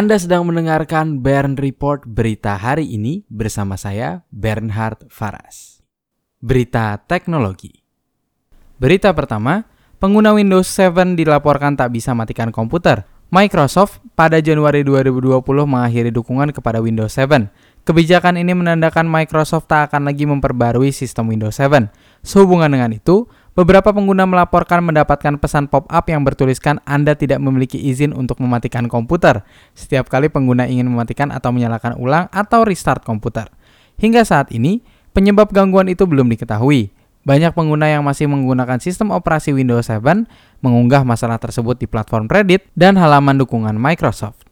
Anda sedang mendengarkan Bern Report berita hari ini bersama saya Bernhard Faras. Berita teknologi. Berita pertama, pengguna Windows 7 dilaporkan tak bisa matikan komputer. Microsoft pada Januari 2020 mengakhiri dukungan kepada Windows 7. Kebijakan ini menandakan Microsoft tak akan lagi memperbarui sistem Windows 7. Sehubungan dengan itu, Beberapa pengguna melaporkan mendapatkan pesan pop-up yang bertuliskan Anda tidak memiliki izin untuk mematikan komputer setiap kali pengguna ingin mematikan atau menyalakan ulang atau restart komputer. Hingga saat ini, penyebab gangguan itu belum diketahui. Banyak pengguna yang masih menggunakan sistem operasi Windows 7 mengunggah masalah tersebut di platform Reddit dan halaman dukungan Microsoft.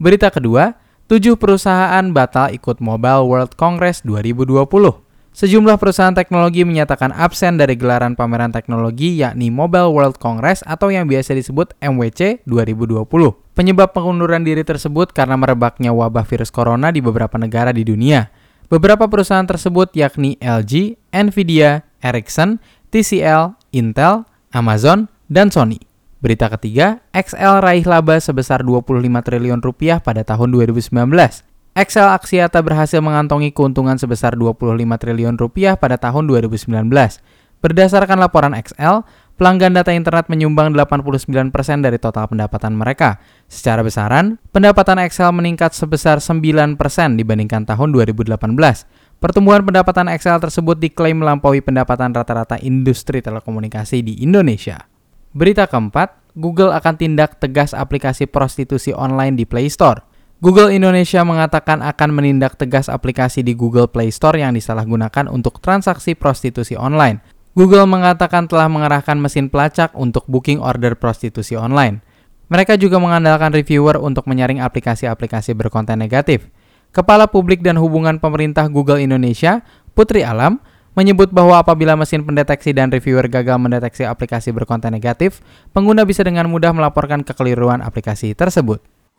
Berita kedua, tujuh perusahaan batal ikut Mobile World Congress 2020. Sejumlah perusahaan teknologi menyatakan absen dari gelaran pameran teknologi yakni Mobile World Congress atau yang biasa disebut MWC 2020. Penyebab pengunduran diri tersebut karena merebaknya wabah virus corona di beberapa negara di dunia. Beberapa perusahaan tersebut yakni LG, Nvidia, Ericsson, TCL, Intel, Amazon, dan Sony. Berita ketiga, XL raih laba sebesar 25 triliun rupiah pada tahun 2019. Excel Axiata berhasil mengantongi keuntungan sebesar 25 triliun rupiah pada tahun 2019. Berdasarkan laporan Excel, pelanggan data internet menyumbang 89% dari total pendapatan mereka. Secara besaran, pendapatan Excel meningkat sebesar 9% dibandingkan tahun 2018. Pertumbuhan pendapatan Excel tersebut diklaim melampaui pendapatan rata-rata industri telekomunikasi di Indonesia. Berita keempat, Google akan tindak tegas aplikasi prostitusi online di Play Store. Google Indonesia mengatakan akan menindak tegas aplikasi di Google Play Store yang disalahgunakan untuk transaksi prostitusi online. Google mengatakan telah mengerahkan mesin pelacak untuk booking order prostitusi online. Mereka juga mengandalkan reviewer untuk menyaring aplikasi-aplikasi berkonten negatif. Kepala Publik dan Hubungan Pemerintah Google Indonesia, Putri Alam, menyebut bahwa apabila mesin pendeteksi dan reviewer gagal mendeteksi aplikasi berkonten negatif, pengguna bisa dengan mudah melaporkan kekeliruan aplikasi tersebut.